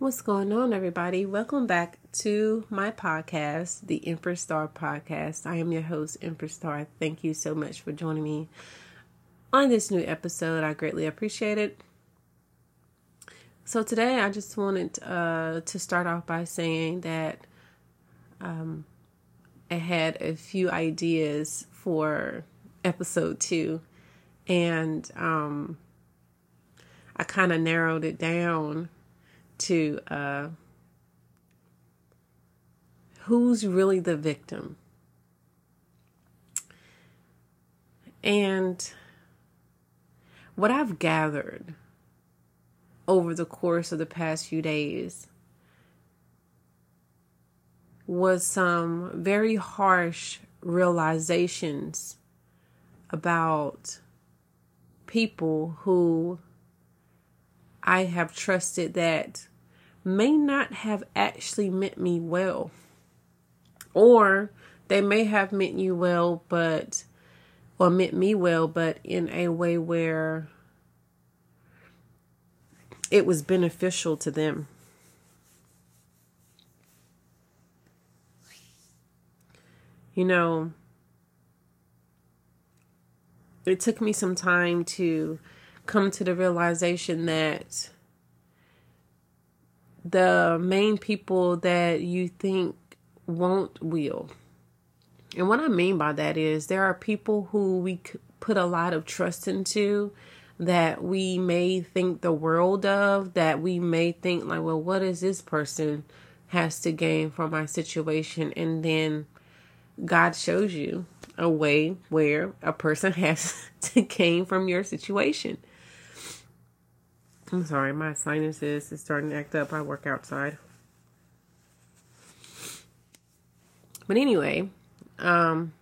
What's going on, everybody? Welcome back to my podcast, the Empress Star Podcast. I am your host, Empress Star. Thank you so much for joining me on this new episode. I greatly appreciate it. So, today I just wanted uh, to start off by saying that um, I had a few ideas for episode two, and um, I kind of narrowed it down to uh, who's really the victim. And what I've gathered over the course of the past few days was some very harsh realizations about people who I have trusted that may not have actually meant me well. Or they may have meant you well, but, or meant me well, but in a way where it was beneficial to them. You know, it took me some time to come to the realization that the main people that you think won't will. And what I mean by that is there are people who we put a lot of trust into that we may think the world of, that we may think, like, well, what does this person has to gain from my situation? And then God shows you a way where a person has to gain from your situation. I'm sorry, my sinuses is starting to act up. I work outside. But anyway, um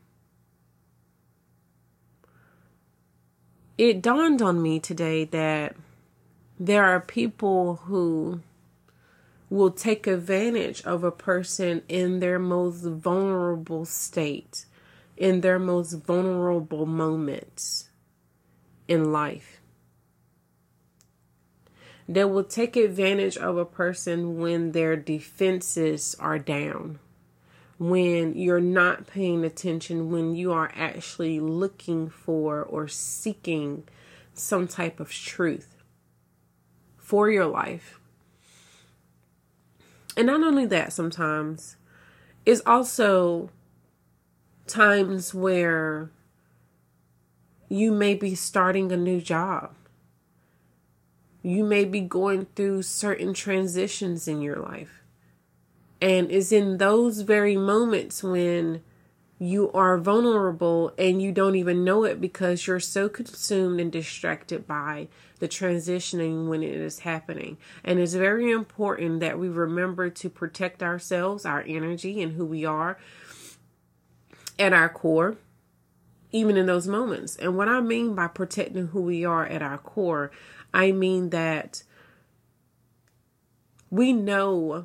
it dawned on me today that there are people who will take advantage of a person in their most vulnerable state, in their most vulnerable moments in life that will take advantage of a person when their defenses are down, when you're not paying attention, when you are actually looking for or seeking some type of truth for your life. And not only that, sometimes it's also times where you may be starting a new job you may be going through certain transitions in your life. And it's in those very moments when you are vulnerable and you don't even know it because you're so consumed and distracted by the transitioning when it is happening. And it's very important that we remember to protect ourselves, our energy, and who we are at our core, even in those moments. And what I mean by protecting who we are at our core, I mean that we know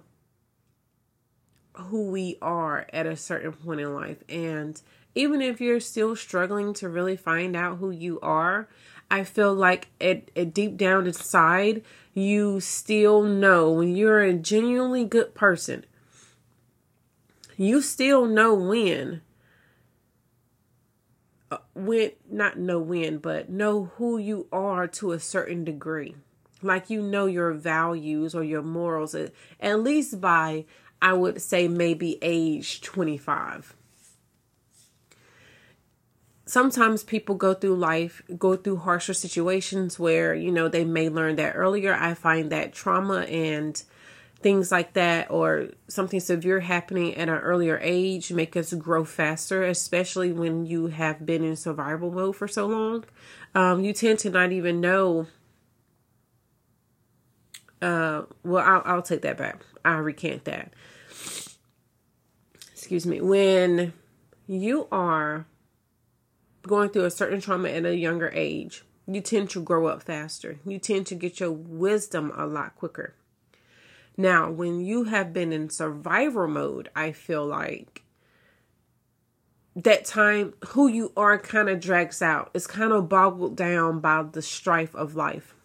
who we are at a certain point in life. And even if you're still struggling to really find out who you are, I feel like it, it deep down inside, you still know when you're a genuinely good person, you still know when when not know when but know who you are to a certain degree. Like you know your values or your morals at, at least by i would say maybe age 25 sometimes people go through life go through harsher situations where you know they may learn that earlier. I find that trauma and things like that or something severe happening at an earlier age make us grow faster especially when you have been in survival mode for so long. Um, you tend to not even know uh, well I'll, I'll take that back. I recant that. Excuse me. When you are going through a certain trauma at a younger age you tend to grow up faster. You tend to get your wisdom a lot quicker now, when you have been in survival mode, I feel like that time who you are kind of drags out. It's kind of boggled down by the strife of life.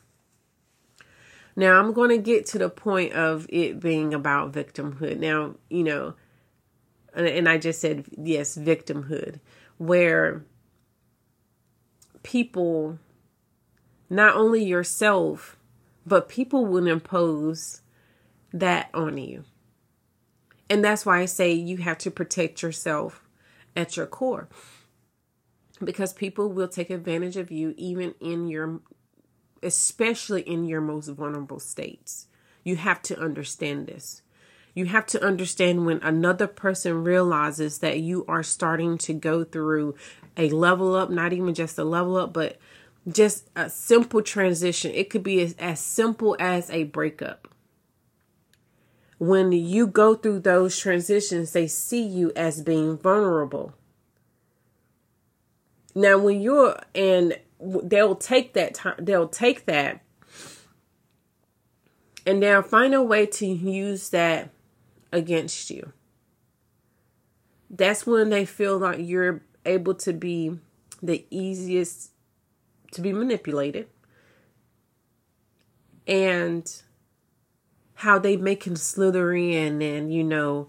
Now, I'm going to get to the point of it being about victimhood. Now, you know, and, and I just said, yes, victimhood, where people, not only yourself, but people will impose that on you. And that's why I say you have to protect yourself at your core. Because people will take advantage of you even in your especially in your most vulnerable states. You have to understand this. You have to understand when another person realizes that you are starting to go through a level up, not even just a level up, but just a simple transition. It could be as, as simple as a breakup. When you go through those transitions, they see you as being vulnerable. Now, when you're and they'll take that time they'll take that and they'll find a way to use that against you that's when they feel like you're able to be the easiest to be manipulated and how they make him slither in and you know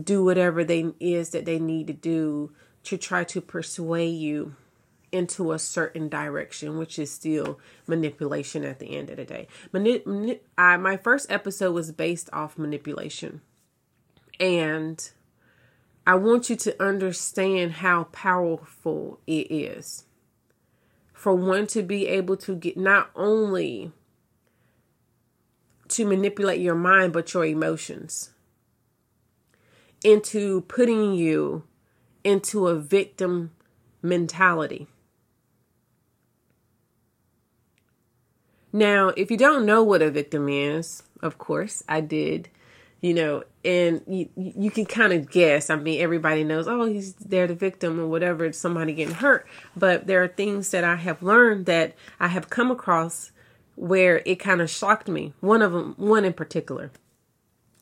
do whatever they is that they need to do to try to persuade you into a certain direction, which is still manipulation at the end of the day. I, my first episode was based off manipulation. And I want you to understand how powerful it is for one to be able to get not only to manipulate your mind, but your emotions into putting you into a victim mentality. Now, if you don't know what a victim is, of course, I did, you know, and you, you can kind of guess. I mean, everybody knows, oh, he's there, the victim or whatever, somebody getting hurt. But there are things that I have learned that I have come across where it kind of shocked me. One of them, one in particular.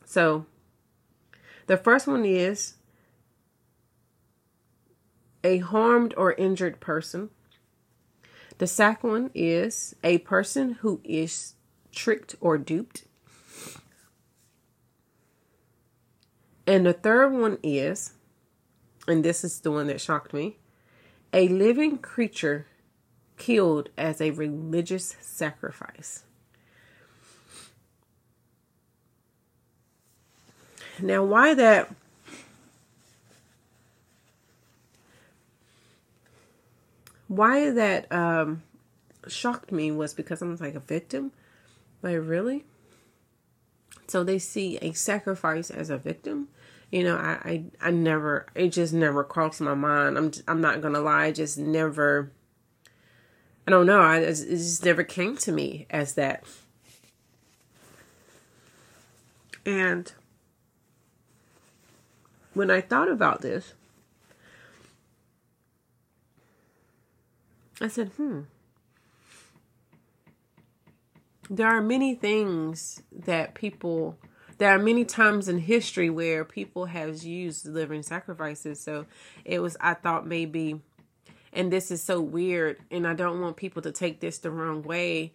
So, the first one is a harmed or injured person the second one is a person who is tricked or duped. And the third one is, and this is the one that shocked me, a living creature killed as a religious sacrifice. Now, why that why that um, shocked me was because I was like a victim. Like really? So they see a sacrifice as a victim. You know, I, I, I never, it just never crossed my mind. I'm, I'm not gonna lie, just never. I don't know. I it just never came to me as that. And when I thought about this, I said, hmm. There are many things that people, there are many times in history where people have used living sacrifices. So it was, I thought maybe, and this is so weird, and I don't want people to take this the wrong way,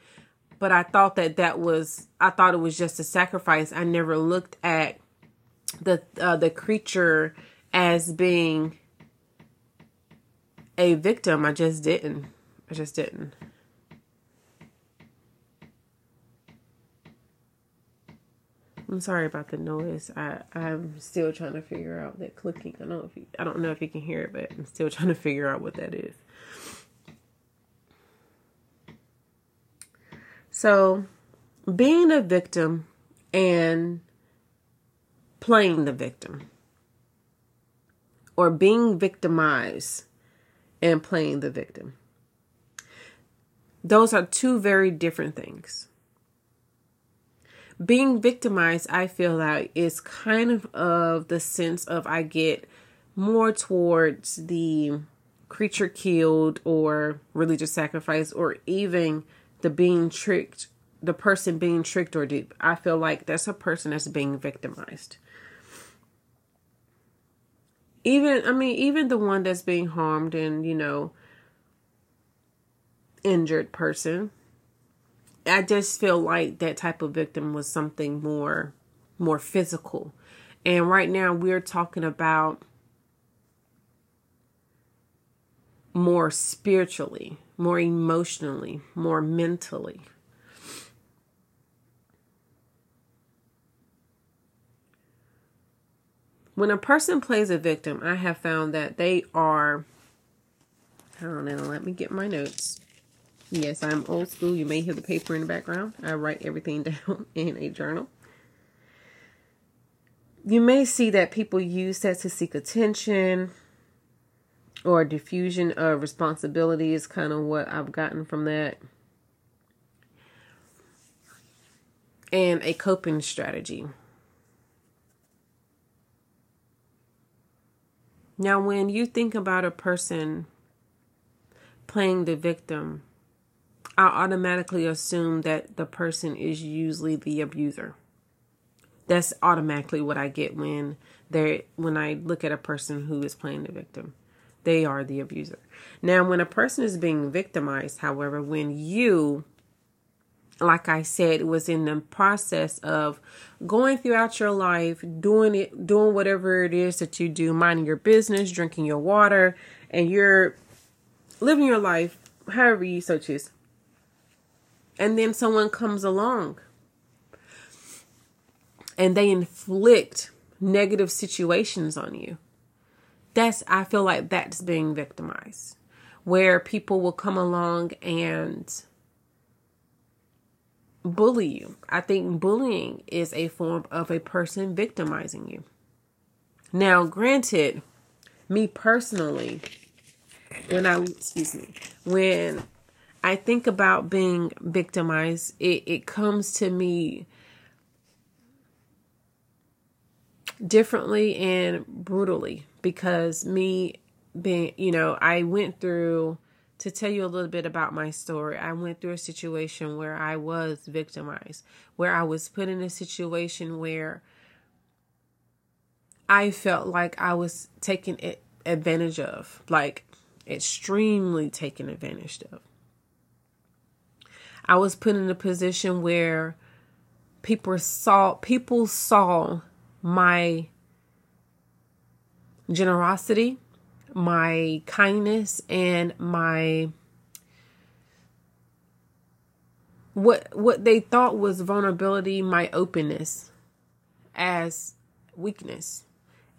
but I thought that that was, I thought it was just a sacrifice. I never looked at the uh, the creature as being a victim. I just didn't. I just didn't. I'm sorry about the noise. I I'm still trying to figure out that clicking. I don't you, I don't know if you can hear it, but I'm still trying to figure out what that is. So, being a victim and playing the victim or being victimized and playing the victim those are two very different things. Being victimized, I feel like, is kind of of the sense of I get more towards the creature killed or religious sacrifice or even the being tricked, the person being tricked or duped. I feel like that's a person that's being victimized. Even, I mean, even the one that's being harmed and, you know, injured person, I just feel like that type of victim was something more more physical. And right now we're talking about more spiritually, more emotionally, more mentally. When a person plays a victim, I have found that they are. Hold on, let me get my notes. Yes, I'm old school. You may hear the paper in the background. I write everything down in a journal. You may see that people use that to seek attention, or diffusion of responsibility is kind of what I've gotten from that. And a coping strategy. Now, when you think about a person playing the victim, I automatically assume that the person is usually the abuser. That's automatically what I get when they when I look at a person who is playing the victim they are the abuser. Now, when a person is being victimized, however, when you, like I said, was in the process of going throughout your life, doing it, doing whatever it is that you do, minding your business, drinking your water, and you're living your life however you so choose. And then someone comes along and they inflict negative situations on you that's I feel like that's being victimized where people will come along and bully you. I think bullying is a form of a person victimizing you. Now, granted, me personally, when I excuse me, when I think about being victimized, it, it comes to me differently and brutally because me being, you know, I went through to tell you a little bit about my story. I went through a situation where I was victimized, where I was put in a situation where I felt like I was taken advantage of, like extremely taken advantage of. I was put in a position where people saw people saw my generosity, my kindness, and my what what they thought was vulnerability, my openness as weakness.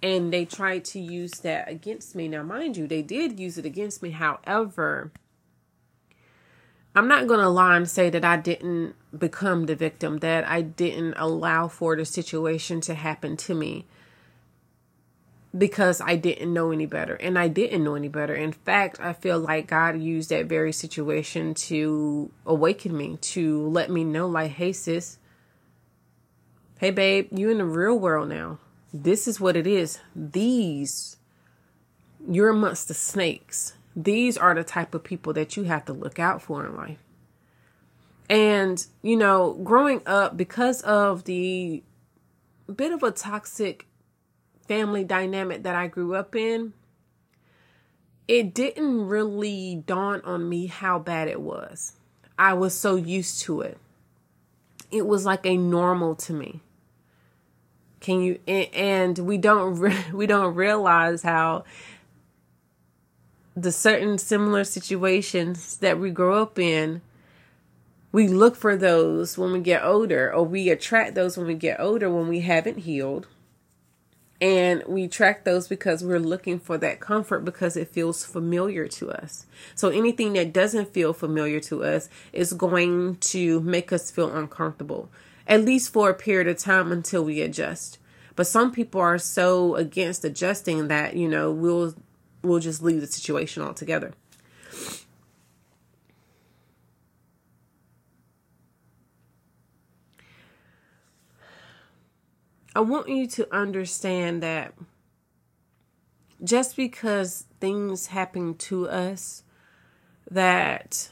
And they tried to use that against me. Now, mind you, they did use it against me. However, I'm not going to lie and say that I didn't become the victim, that I didn't allow for the situation to happen to me because I didn't know any better. And I didn't know any better. In fact, I feel like God used that very situation to awaken me, to let me know, like, hey, sis, hey, babe, you in the real world now. This is what it is. These, you're amongst the snakes. These are the type of people that you have to look out for in life. And, you know, growing up, because of the bit of a toxic family dynamic that I grew up in, it didn't really dawn on me how bad it was. I was so used to it. It was like a normal to me. Can you and we don't we don't realize how the certain similar situations that we grow up in we look for those when we get older or we attract those when we get older when we haven't healed and we track those because we're looking for that comfort because it feels familiar to us. So anything that doesn't feel familiar to us is going to make us feel uncomfortable, at least for a period of time until we adjust. But some people are so against adjusting that, you know, we'll we'll just leave the situation altogether. I want you to understand that just because things happen to us that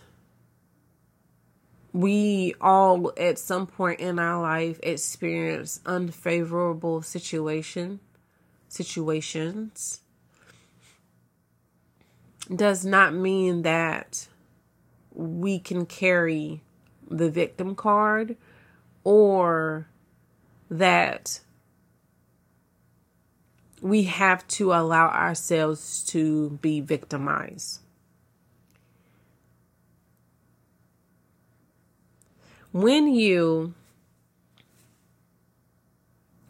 we all at some point in our life experience unfavorable situation situations does not mean that we can carry the victim card or that we have to allow ourselves to be victimized. When you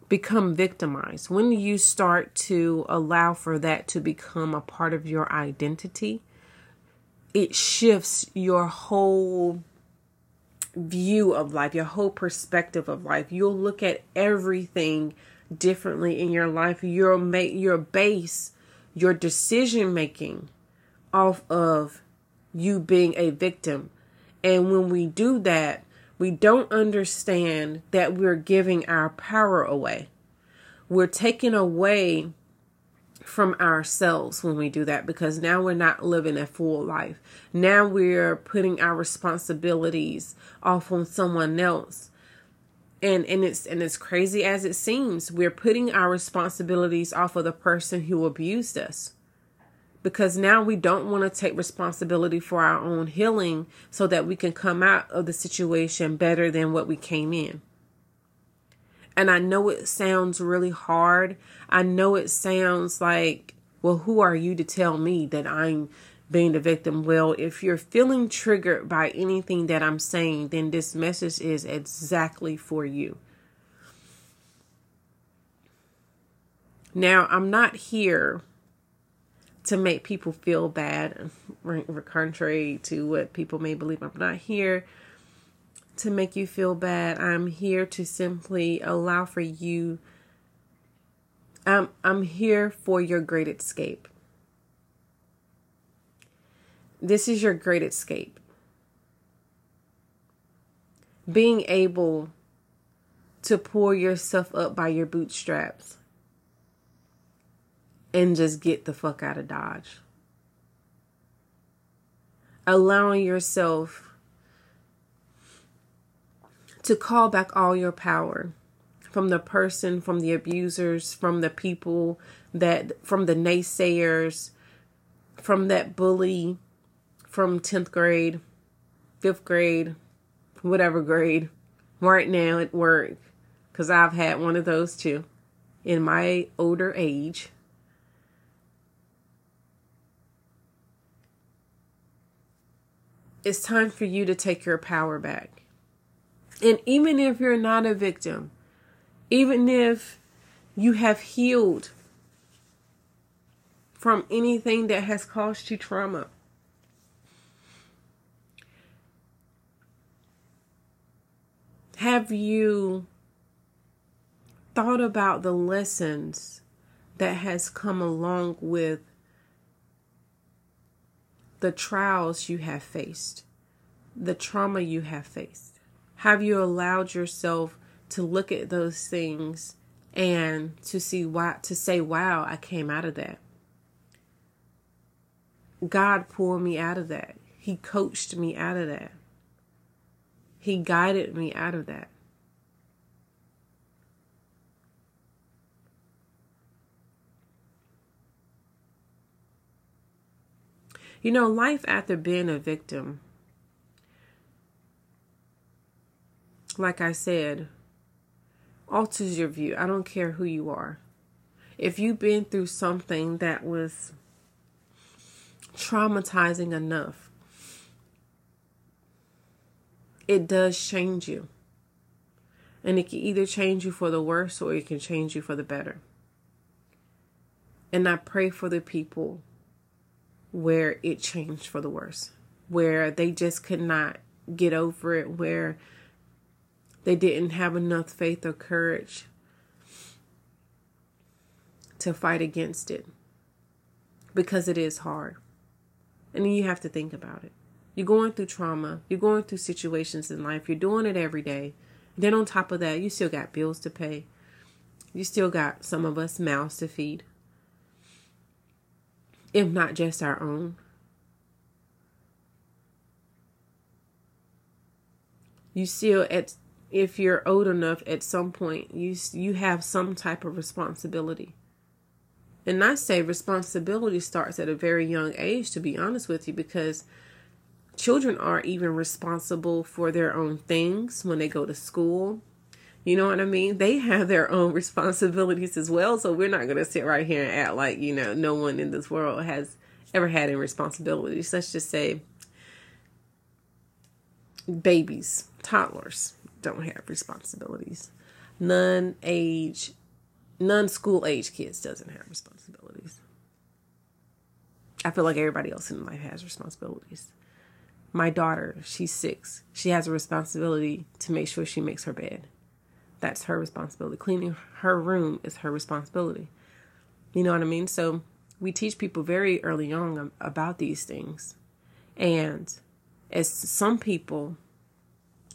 become victimized, when you start to allow for that to become a part of your identity, it shifts your whole view of life, your whole perspective of life. You'll look at everything differently in your life. You'll make your base, your decision making off of you being a victim. And when we do that, we don't understand that we're giving our power away. We're taking away from ourselves when we do that because now we're not living a full life. Now we're putting our responsibilities off on someone else. And and it's and it's crazy as it seems, we're putting our responsibilities off of the person who abused us. Because now we don't want to take responsibility for our own healing so that we can come out of the situation better than what we came in. And I know it sounds really hard. I know it sounds like, well, who are you to tell me that I'm being the victim? Well, if you're feeling triggered by anything that I'm saying, then this message is exactly for you. Now, I'm not here to make people feel bad, contrary to what people may believe. I'm not here to make you feel bad. I'm here to simply allow for you. I'm, I'm here for your great escape. This is your great escape. Being able to pull yourself up by your bootstraps and just get the fuck out of Dodge. Allowing yourself to call back all your power from the person, from the abusers, from the people that, from the naysayers, from that bully from 10th grade, 5th grade, whatever grade, right now at work, because I've had one of those too in my older age. It's time for you to take your power back. And even if you're not a victim, even if you have healed from anything that has caused you trauma, have you thought about the lessons that has come along with the trials you have faced, the trauma you have faced? Have you allowed yourself to look at those things and to see why to say, wow, I came out of that. God pulled me out of that. He coached me out of that. He guided me out of that. You know, life after being a victim like I said, alters your view. I don't care who you are. If you've been through something that was traumatizing enough, it does change you. And it can either change you for the worse or it can change you for the better. And I pray for the people where it changed for the worse, where they just could not get over it, where they didn't have enough faith or courage to fight against it because it is hard. And you have to think about it. You're going through trauma, you're going through situations in life, you're doing it every day. Then on top of that, you still got bills to pay. You still got some of us mouths to feed. If not just our own. You still at if you're old enough at some point you you have some type of responsibility and i say responsibility starts at a very young age to be honest with you because children are even responsible for their own things when they go to school. You know what I mean? They have their own responsibilities as well. So we're not going to sit right here and act like, you know, no one in this world has ever had any responsibilities. Let's just say babies, toddlers don't have responsibilities. None age, none school age kids doesn't have responsibilities. I feel like everybody else in life has responsibilities. My daughter, she's six. She has a responsibility to make sure she makes her bed. That's her responsibility. Cleaning her room is her responsibility. You know what I mean? So we teach people very early on about these things. And as some people,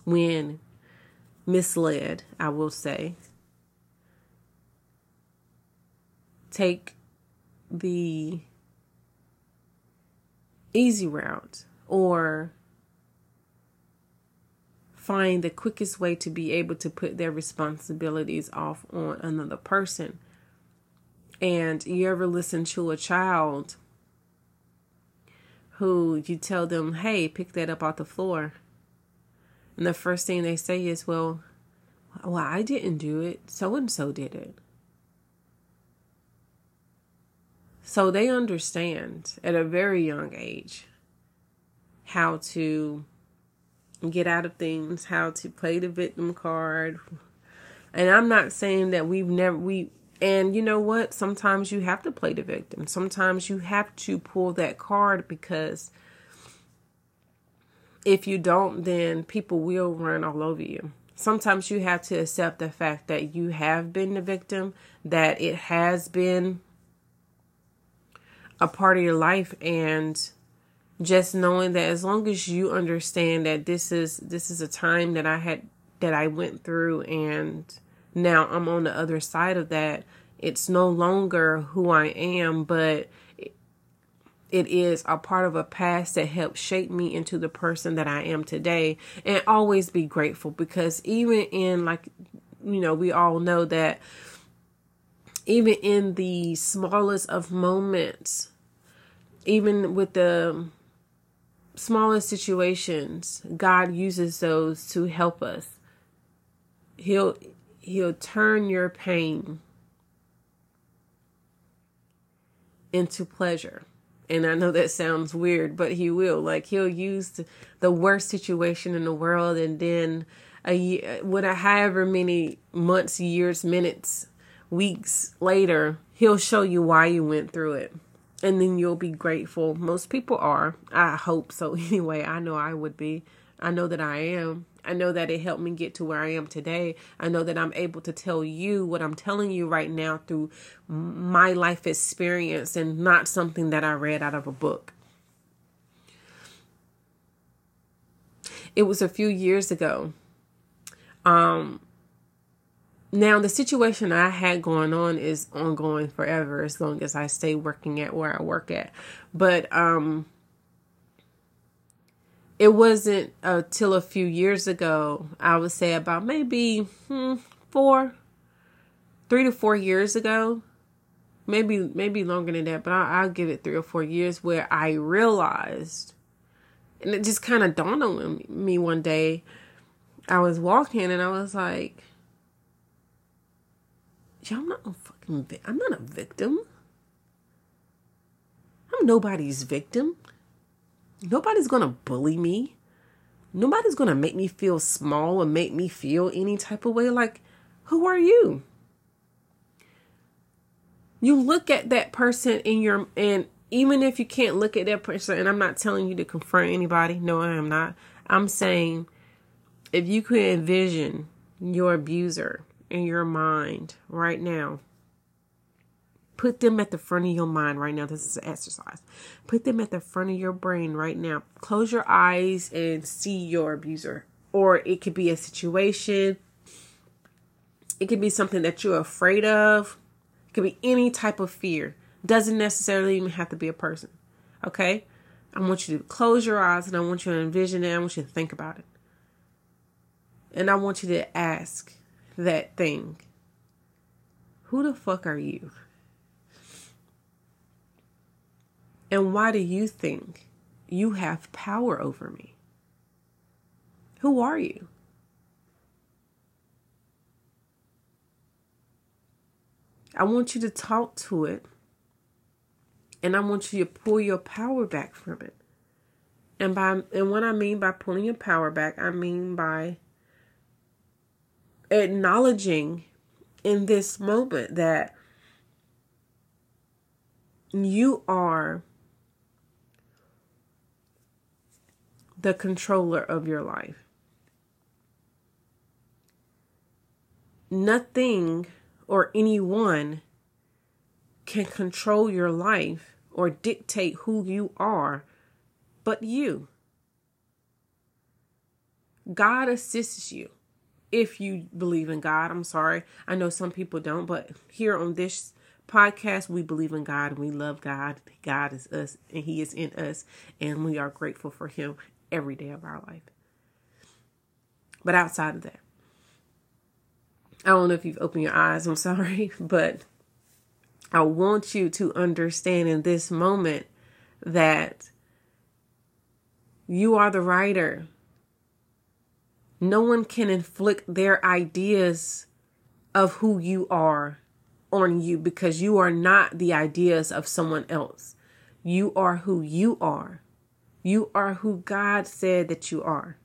when misled, I will say, take the easy route or find the quickest way to be able to put their responsibilities off on another person. And you ever listen to a child who you tell them, hey, pick that up off the floor. And the first thing they say is, well, well, I didn't do it. So and so did it. So they understand at a very young age how to get out of things, how to play the victim card. And I'm not saying that we've never we and you know what? Sometimes you have to play the victim. Sometimes you have to pull that card because if you don't, then people will run all over you. Sometimes you have to accept the fact that you have been the victim, that it has been a part of your life and just knowing that as long as you understand that this is this is a time that I had that I went through and now I'm on the other side of that it's no longer who I am but it is a part of a past that helped shape me into the person that I am today. And always be grateful because even in like you know we all know that even in the smallest of moments even with the smallest situations, God uses those to help us. He'll he'll turn your pain into pleasure. And I know that sounds weird, but he will. Like he'll use the worst situation in the world and then a year, what however many months, years, minutes, weeks later, he'll show you why you went through it and then you'll be grateful. Most people are. I hope so. Anyway, I know I would be. I know that I am. I know that it helped me get to where I am today. I know that I'm able to tell you what I'm telling you right now through my life experience and not something that I read out of a book. It was a few years ago. Um, now, the situation I had going on is ongoing forever as long as I stay working at where I work at. But um it wasn't until a few years ago, I would say about maybe hmm, 4 3 to 4 years ago. Maybe maybe longer than that, but I'll, I'll give it 3 or 4 years where I realized and it just kind of dawned on me one day. I was walking and I was like yeah, I'm not a fucking vi- I'm not a victim. I'm nobody's victim. Nobody's gonna bully me. Nobody's gonna make me feel small or make me feel any type of way. Like, who are you? You look at that person in your and even if you can't look at that person, and I'm not telling you to confront anybody. No, I am not. I'm saying if you could envision your abuser in your mind right now. Put them at the front of your mind right now. This is an exercise. Put them at the front of your brain right now. Close your eyes and see your abuser. Or it could be a situation. It could be something that you're afraid of. It could be any type of fear. Doesn't necessarily even have to be a person. Okay? I want you to close your eyes and I want you to envision it. I want you to think about it. And I want you to ask that thing. Who the fuck are you? And why do you think you have power over me. Who are you? I want you to talk to it. And I want you to pull your power back from it. And by and what I mean by pulling your power back, I mean by acknowledging in this moment that you are the controller of your life. Nothing or anyone can control your life or dictate who you are but you. God assists you if you believe in God. I'm sorry. I know some people don't, but here on this podcast, we believe in God and we love God. God is us and He is in us, and we are grateful for Him every day of our life. But outside of that, I don't know if you've opened your eyes, I'm sorry, but I want you to understand in this moment that you are the writer. No one can inflict their ideas of who you are on you because you are not the ideas of someone else. You are who you are. You are who God said that you are.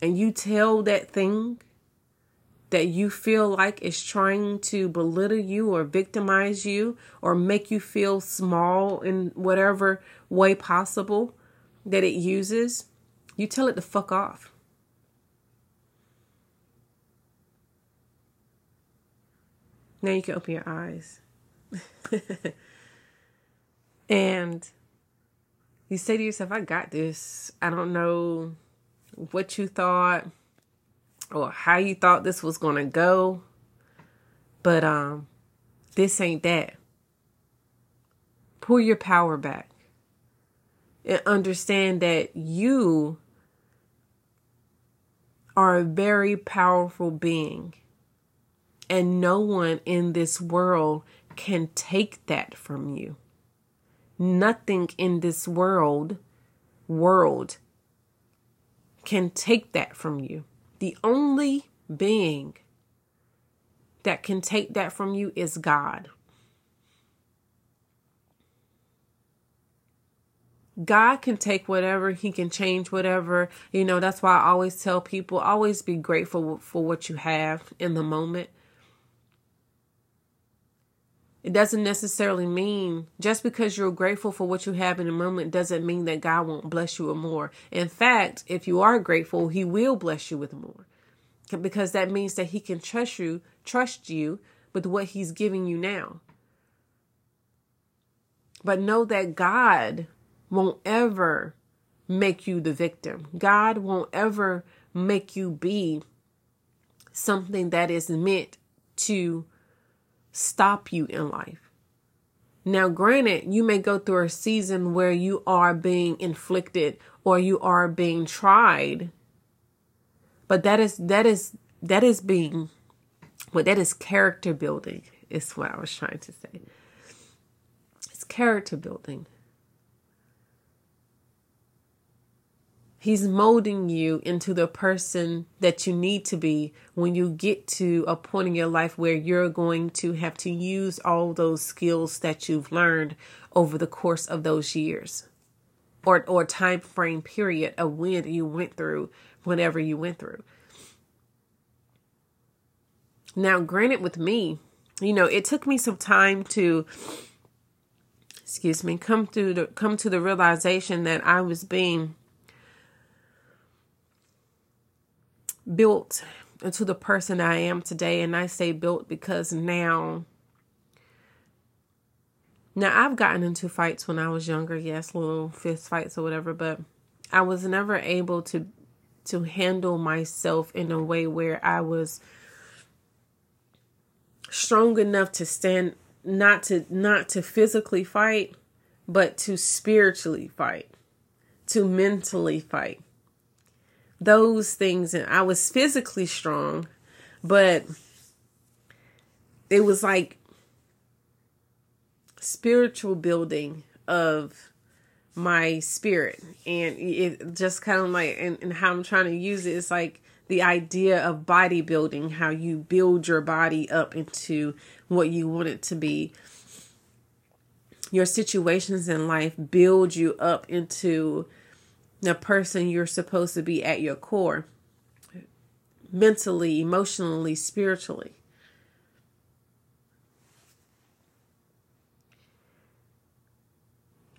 And you tell that thing that you feel like is trying to belittle you or victimize you or make you feel small in whatever way possible that it uses, you tell it to fuck off. Now you can open your eyes. and you say to yourself, I got this. I don't know what you thought or how you thought this was going to go. But um this ain't that. Pull your power back. And understand that you are a very powerful being. And no one in this world can take that from you. Nothing in this world world can take that from you. The only being that can take that from you is God. God can take whatever, He can change whatever. You know, that's why I always tell people always be grateful for what you have in the moment. It doesn't necessarily mean just because you're grateful for what you have in the moment doesn't mean that God won't bless you with more. In fact, if you are grateful, He will bless you with more because that means that He can trust you, trust you with what He's giving you now. But know that God won't ever make you the victim. God won't ever make you be something that is meant to stop you in life. Now, granted, you may go through a season where you are being inflicted or you are being tried, but that is that is that is being well, that is character building, is what I was trying to say. It's character building. He's molding you into the person that you need to be when you get to a point in your life where you're going to have to use all those skills that you've learned over the course of those years or or time frame period of when you went through whatever you went through. Now, granted with me, you know, it took me some time to excuse me, come to the come to the realization that I was being built into the person I am today. And I say built because now, now I've gotten into fights when I was younger, yes, little fist fights or whatever, but I was never able to to handle myself in a way where I was strong enough to stand not to not to physically fight, but to spiritually fight, to mentally fight those things and I was physically strong, but it was like spiritual building of my spirit. And it just kind of like and, and how i'm trying to use it is like the idea of bodybuilding how you build your body up into what you want it to be. Your situations in life build you up into the person you're supposed to be at your core mentally emotionally spiritually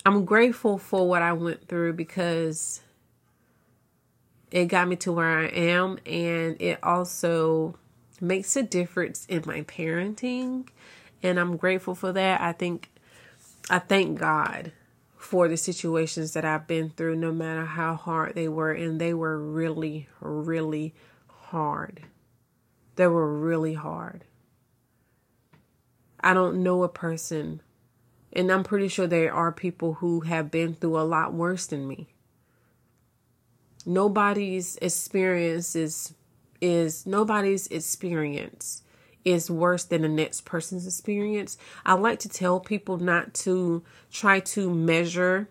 I'm grateful for what I went through because it got me to where I am and it also makes a difference in my parenting and I'm grateful for that. I think I thank God for the situations that I've been through no matter how hard they were and they were really really hard. They were really hard. I don't know a person and I'm pretty sure there are people who have been through a lot worse than me. Nobody's experience is is nobody's experience is worse than the next person's experience. I like to tell people not to try to measure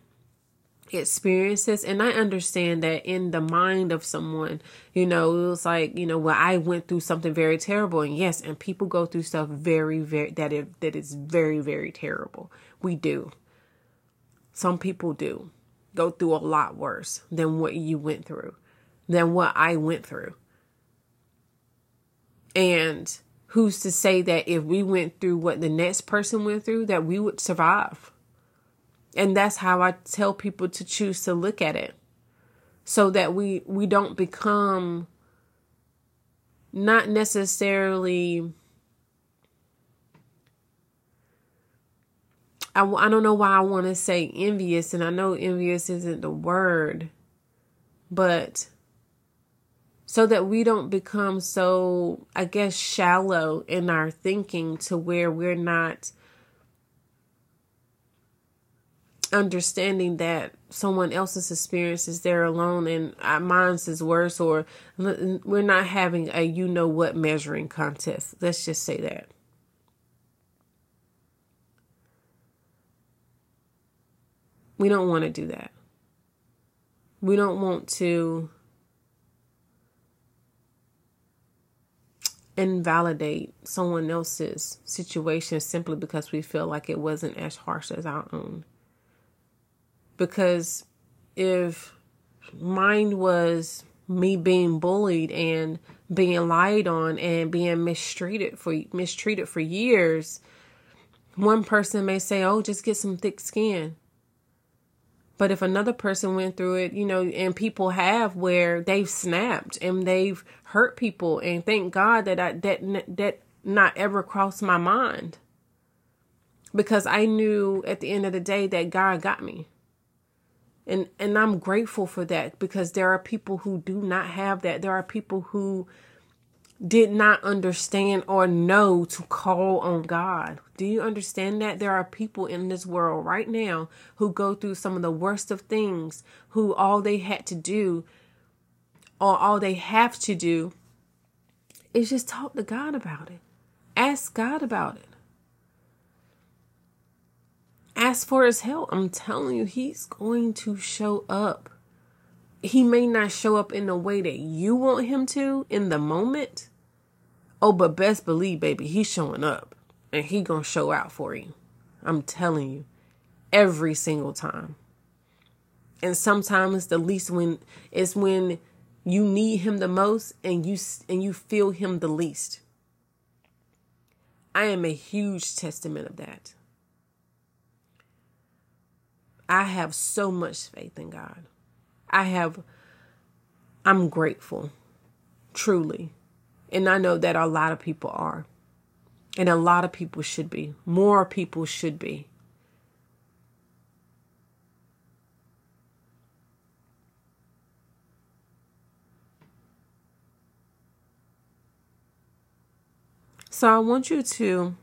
experiences and i understand that in the mind of someone you know it was like you know well i went through something very terrible and yes and people go through stuff very very that is that is very very terrible. We do. Some people do go through a lot worse than what you went through than what i went through. And who's to say that if we went through what the next person went through that we would survive and that's how I tell people to choose to look at it. So that we we don't become not necessarily I, I don't know why I want to say envious, and I know envious isn't the word, but so that we don't become so, I guess, shallow in our thinking to where we're not understanding that someone else's experience is there alone and mine's is worse or we're not having a you know what measuring contest. Let's just say that. We don't want to do that. We don't want to invalidate someone else's situation simply because we feel like it wasn't as harsh as our own. Because if mine was me being bullied and being lied on and being mistreated for mistreated for years one person may say oh just get some thick skin but if another person went through it you know and people have where they've snapped and they've hurt people and thank god that I, that that not ever crossed my mind because i knew at the end of the day that god got me and and I'm grateful for that because there are people who do not have that. There are people who did not understand or know to call on God. Do you understand that there are people in this world right now who go through some of the worst of things, who all they had to do or all they have to do is just talk to God about it. Ask God about it ask for his help. I'm telling you, he's going to show up. He may not show up in the way that you want him to in the moment. Oh, but best believe, baby, he's showing up and he gonna show out for you. I'm telling you, every single time. And sometimes the least when is when you need him the most and you and you feel him the least. I am a huge testament of that. I have so much faith in God. I have, I'm grateful, truly. And I know that a lot of people are. And a lot of people should be. More people should be. So I want you to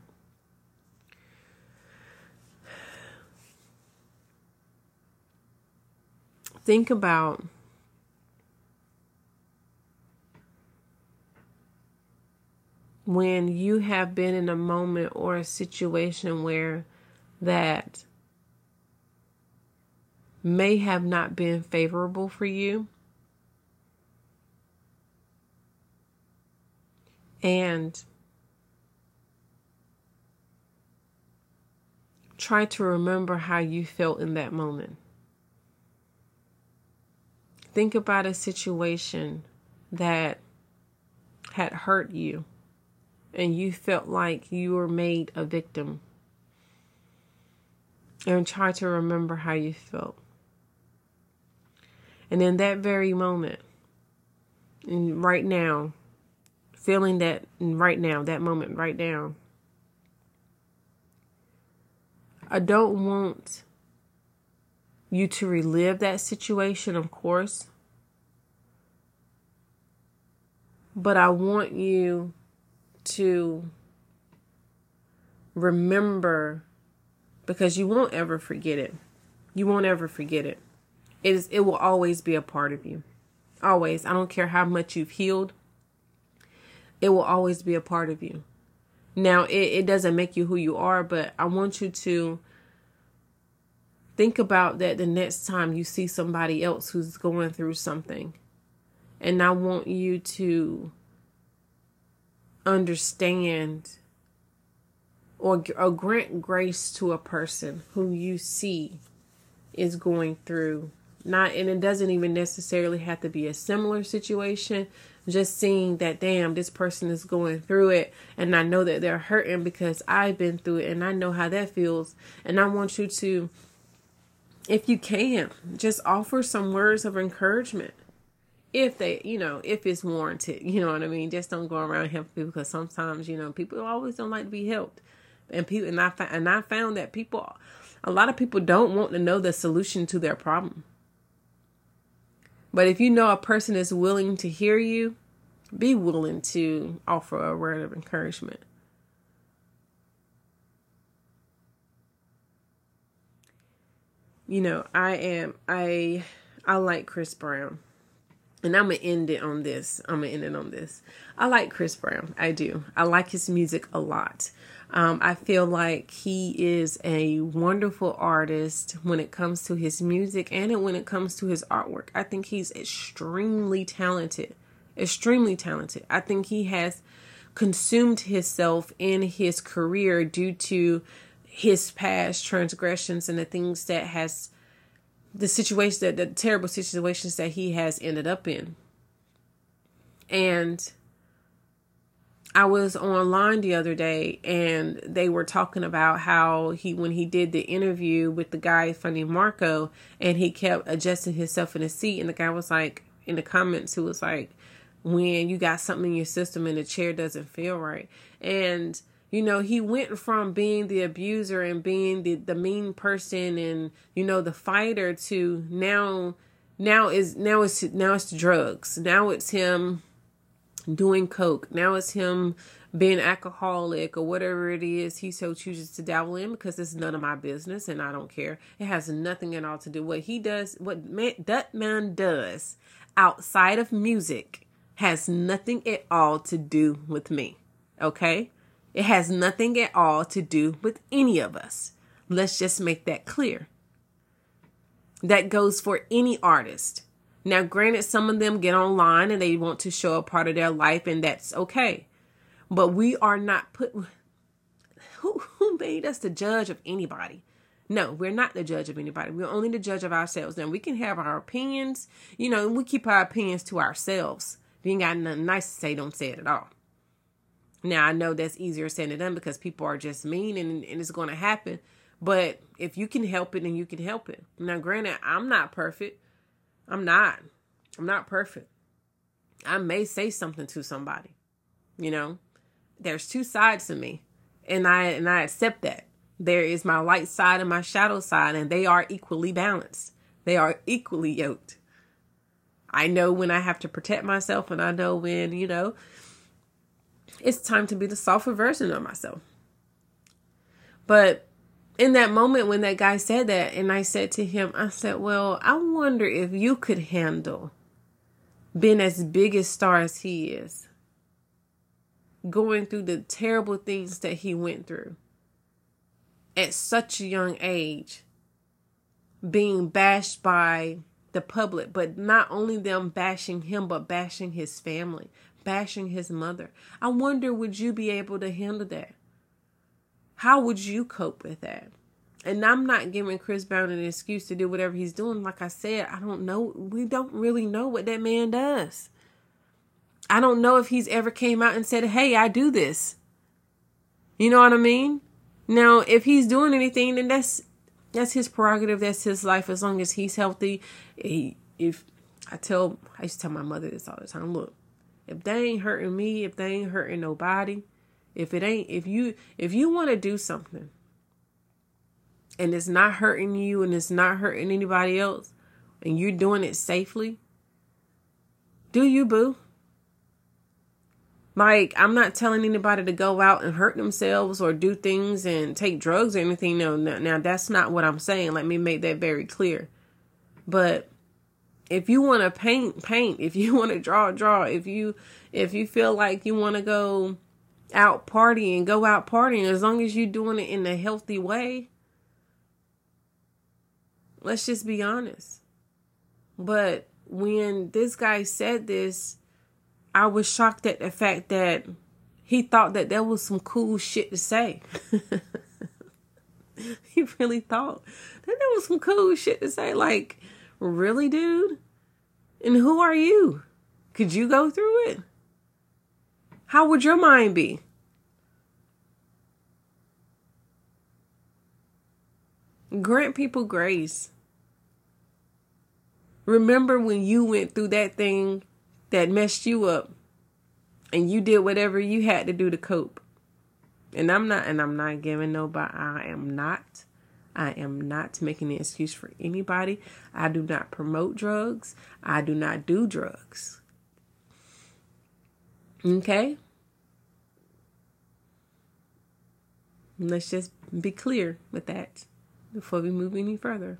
think about when you have been in a moment or a situation where that may have not been favorable for you. And try to remember how you felt in that moment. Think about a situation that had hurt you and you felt like you were made a victim. And try to remember how you felt. And in that very moment, and right now, feeling that right now, that moment right now, I don't want you to relive that situation, of course. But I want you to remember because you won't ever forget it. You won't ever forget it. It is it will always be a part of you. Always. I don't care how much you've healed. It will always be a part of you. Now, it, it doesn't make you who you are, but I want you to think about that the next time you see somebody else who's going through something. And I want you to understand or, or grant grace to a person who you see is going through not and it doesn't even necessarily have to be a similar situation just seeing that damn this person is going through it and i know that they're hurting because i've been through it and i know how that feels and i want you to if you can just offer some words of encouragement. If they you know if it's warranted you know what i mean? Just don't go around helping people because sometimes you know people always don't like to be helped. And people and i and i found that people a lot of people don't want to know the solution to their problem. But if you know a person is willing to hear you, be willing to offer a word of encouragement. You know, I am I I like Chris Brown. And I'm gonna end it on this. I'm gonna end it on this. I like Chris Brown. I do. I like his music a lot. Um, I feel like he is a wonderful artist when it comes to his music and when it comes to his artwork. I think he's extremely talented. Extremely talented. I think he has consumed himself in his career due to his past transgressions and the things that has the situation that the terrible situations that he has ended up in. And I was online the other day and they were talking about how he when he did the interview with the guy funny Marco and he kept adjusting himself in the seat and the guy was like in the comments who was like when you got something in your system and the chair doesn't feel right and you know he went from being the abuser and being the the mean person and you know the fighter to now now is now it's now it's drugs now it's him doing coke. Now it's him being alcoholic or whatever it is he so chooses to dabble in because it's none of my business and I don't care. It has nothing at all to do what he does. What man, that man does outside of music has nothing at all to do with me. Okay? It has nothing at all to do with any of us. Let's just make that clear. That goes for any artist. Now, granted, some of them get online and they want to show a part of their life, and that's okay. But we are not put. Who, who made us the judge of anybody? No, we're not the judge of anybody. We're only the judge of ourselves. Now, we can have our opinions, you know, we keep our opinions to ourselves. If you ain't got nothing nice to say, don't say it at all. Now, I know that's easier said than done because people are just mean and, and it's going to happen. But if you can help it, then you can help it. Now, granted, I'm not perfect. I'm not. I'm not perfect. I may say something to somebody. You know, there's two sides to me, and I and I accept that. There is my light side and my shadow side, and they are equally balanced. They are equally yoked. I know when I have to protect myself, and I know when, you know, it's time to be the softer version of myself. But in that moment when that guy said that, and I said to him, I said, Well, I wonder if you could handle being as big a star as he is, going through the terrible things that he went through at such a young age, being bashed by the public, but not only them bashing him, but bashing his family, bashing his mother. I wonder, would you be able to handle that? How would you cope with that? And I'm not giving Chris Brown an excuse to do whatever he's doing. Like I said, I don't know. We don't really know what that man does. I don't know if he's ever came out and said, "Hey, I do this." You know what I mean? Now, if he's doing anything, then that's that's his prerogative. That's his life. As long as he's healthy. He, if I tell, I used to tell my mother this all the time. Look, if they ain't hurting me, if they ain't hurting nobody, if it ain't, if you, if you want to do something, and it's not hurting you and it's not hurting anybody else and you're doing it safely, do you, boo? Like, I'm not telling anybody to go out and hurt themselves or do things and take drugs or anything. No, no, now that's not what I'm saying. Let me make that very clear. But if you want to paint, paint. If you want to draw, draw. If you if you feel like you want to go out partying, go out partying. As long as you're doing it in a healthy way, Let's just be honest. But when this guy said this, I was shocked at the fact that he thought that there was some cool shit to say. he really thought that there was some cool shit to say. Like, really, dude? And who are you? Could you go through it? How would your mind be? Grant people grace. Remember when you went through that thing that messed you up and you did whatever you had to do to cope. And I'm not and I'm not giving nobody I am not I am not making an excuse for anybody. I do not promote drugs. I do not do drugs. Okay? Let's just be clear with that before we move any further.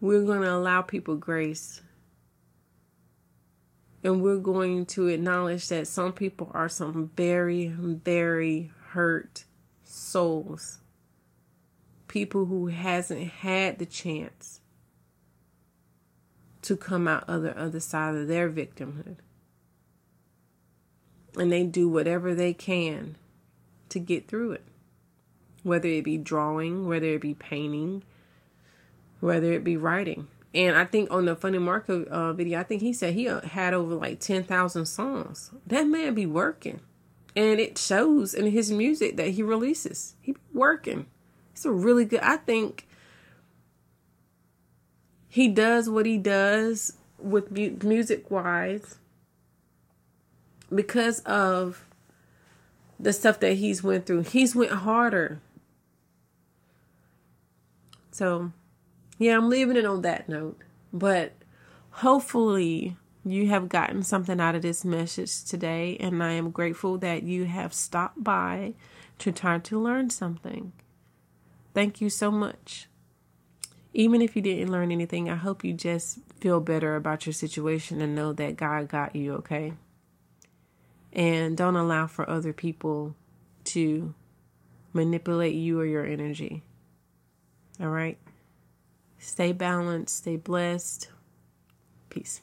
we're going to allow people grace. And we're going to acknowledge that some people are some very, very hurt souls. People who hasn't had the chance to come out other other side of their victimhood. And they do whatever they can to get through it. Whether it be drawing, whether it be painting, whether it be writing. And I think on the Funny Marco uh, video, I think he said he uh, had over like 10,000 songs. That man be working. And it shows in his music that he releases. He be working. It's a really good, I think he does what he does with music wise because of the stuff that he's went through. He's went harder. So yeah, I'm leaving it on that note. But hopefully, you have gotten something out of this message today, and I am grateful that you have stopped by to try to learn something. Thank you so much. Even if you didn't learn anything, I hope you just feel better about your situation and know that God got you, okay? And don't allow for other people to manipulate you or your energy. All right? Stay balanced, stay blessed. Peace.